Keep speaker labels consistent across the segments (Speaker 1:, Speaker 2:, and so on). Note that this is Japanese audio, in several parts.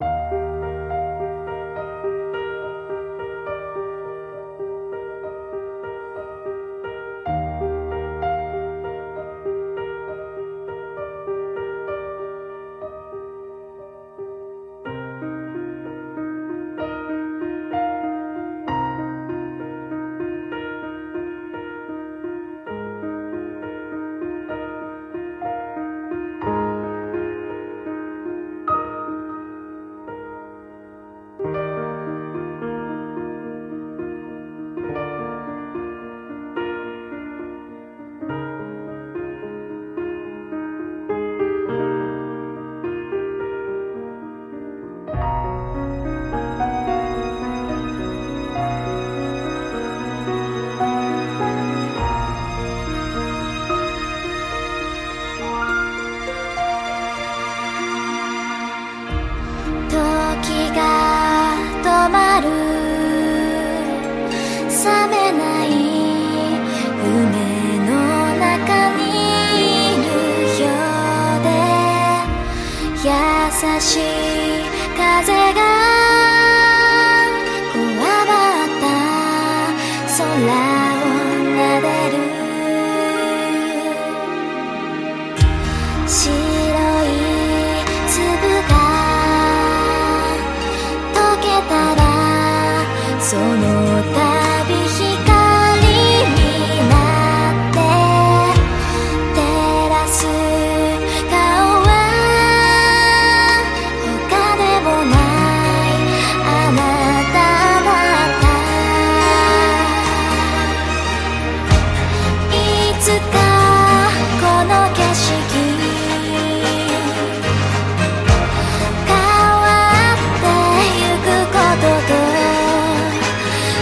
Speaker 1: you 優しい風がこわばった空を撫でる。白い粒が溶けたらその度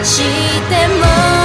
Speaker 1: しても